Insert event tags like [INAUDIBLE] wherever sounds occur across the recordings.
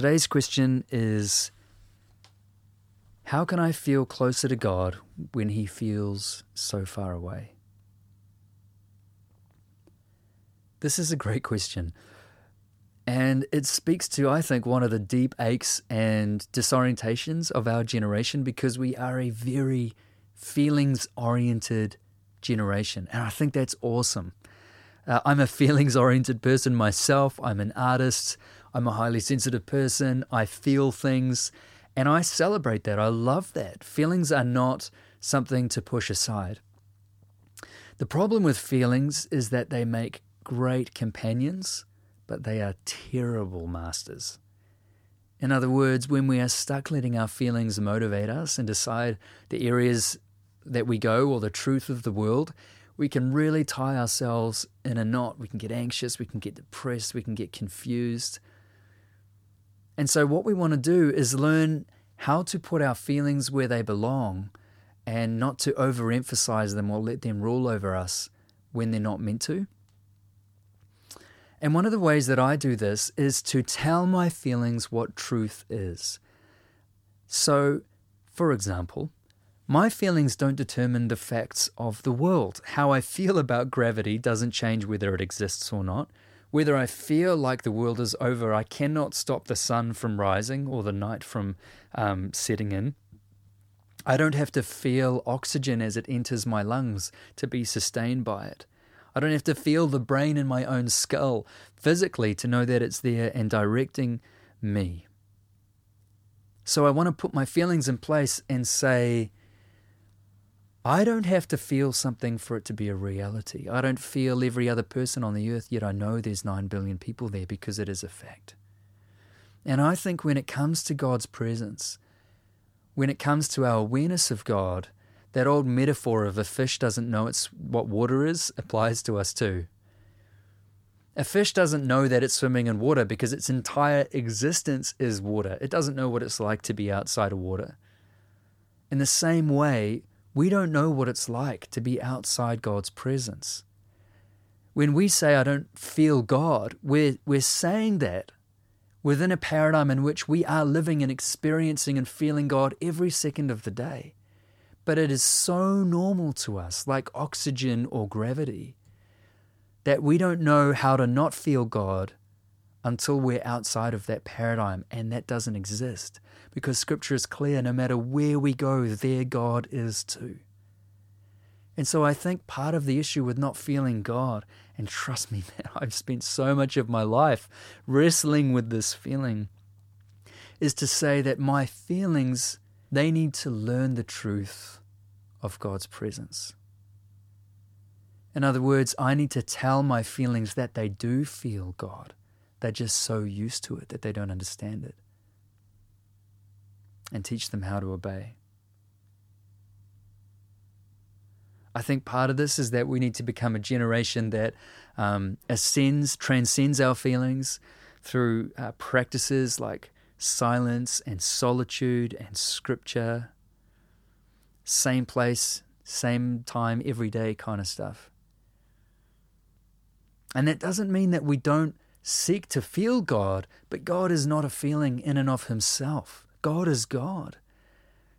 today's question is How can I feel closer to God when He feels so far away? This is a great question. And it speaks to, I think, one of the deep aches and disorientations of our generation because we are a very feelings oriented generation. And I think that's awesome. Uh, I'm a [LAUGHS] feelings oriented person myself. I'm an artist. I'm a highly sensitive person. I feel things and I celebrate that. I love that. Feelings are not something to push aside. The problem with feelings is that they make great companions, but they are terrible masters. In other words, when we are stuck letting our feelings motivate us and decide the areas that we go or the truth of the world, we can really tie ourselves in a knot. We can get anxious, we can get depressed, we can get confused. And so, what we want to do is learn how to put our feelings where they belong and not to overemphasize them or let them rule over us when they're not meant to. And one of the ways that I do this is to tell my feelings what truth is. So, for example, my feelings don't determine the facts of the world. How I feel about gravity doesn't change whether it exists or not. Whether I feel like the world is over, I cannot stop the sun from rising or the night from um, setting in. I don't have to feel oxygen as it enters my lungs to be sustained by it. I don't have to feel the brain in my own skull physically to know that it's there and directing me. So I want to put my feelings in place and say, I don't have to feel something for it to be a reality. I don't feel every other person on the earth, yet I know there's 9 billion people there because it is a fact. And I think when it comes to God's presence, when it comes to our awareness of God, that old metaphor of a fish doesn't know it's what water is applies to us too. A fish doesn't know that it's swimming in water because its entire existence is water. It doesn't know what it's like to be outside of water. In the same way, we don't know what it's like to be outside God's presence. When we say, I don't feel God, we're, we're saying that within a paradigm in which we are living and experiencing and feeling God every second of the day. But it is so normal to us, like oxygen or gravity, that we don't know how to not feel God until we're outside of that paradigm, and that doesn't exist because scripture is clear no matter where we go, there God is too. And so I think part of the issue with not feeling God, and trust me, [LAUGHS] man, I've spent so much of my life wrestling with this feeling, is to say that my feelings, they need to learn the truth of God's presence. In other words, I need to tell my feelings that they do feel God. They're just so used to it that they don't understand it and teach them how to obey. I think part of this is that we need to become a generation that um, ascends, transcends our feelings through uh, practices like silence and solitude and scripture, same place, same time, every day kind of stuff. And that doesn't mean that we don't seek to feel God, but God is not a feeling in and of himself. God is God.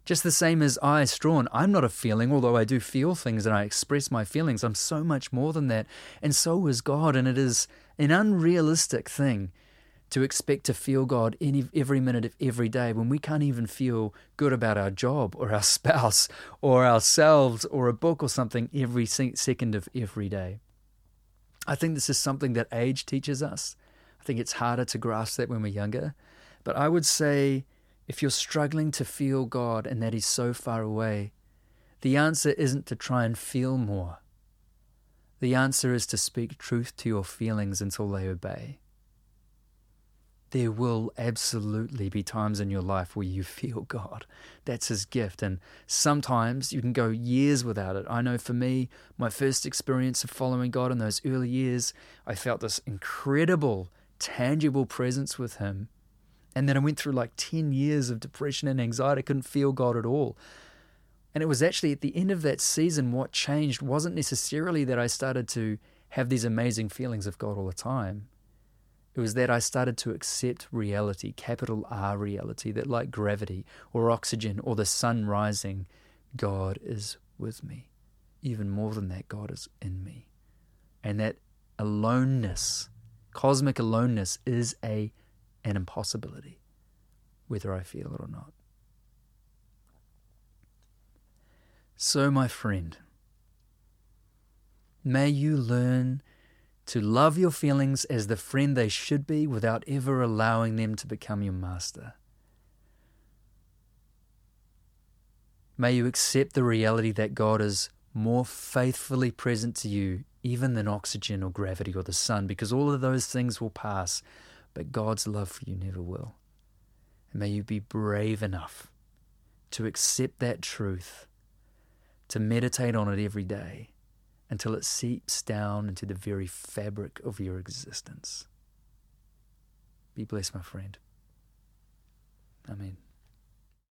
Just the same as I, Strawn, I'm not a feeling, although I do feel things and I express my feelings. I'm so much more than that. And so is God. And it is an unrealistic thing to expect to feel God any, every minute of every day when we can't even feel good about our job or our [LAUGHS] spouse or ourselves or a book or something every second of every day. I think this is something that age teaches us. I think it's harder to grasp that when we're younger. But I would say if you're struggling to feel God and that He's so far away, the answer isn't to try and feel more. The answer is to speak truth to your feelings until they obey. There will absolutely be times in your life where you feel [LAUGHS] God. That's His gift. And sometimes you can go years without it. I know for me, my first experience of following God in those early years, I felt this incredible, tangible presence with Him and then I went through like 10 years of depression and anxiety. I couldn't feel God at all. And it was actually at the end of that season, what changed wasn't necessarily that I started to have these amazing feelings of God all the time. It was that I started to accept reality, capital R reality, that like gravity or oxygen or the sun rising, God is with me. Even more than that, God is in me. And that aloneness, cosmic aloneness, is a an impossibility, whether I feel it or not. So, my friend, may you learn to love your feelings as the friend they should be without ever allowing them to become your master. May you accept the reality that God is more faithfully present to you even than oxygen or gravity or the sun, because all of those things will pass, but God's love for you never will. And may you be brave enough to accept that truth, to meditate on it every day, until it seeps down into the very fabric of your existence. Be blessed, my friend. Amen.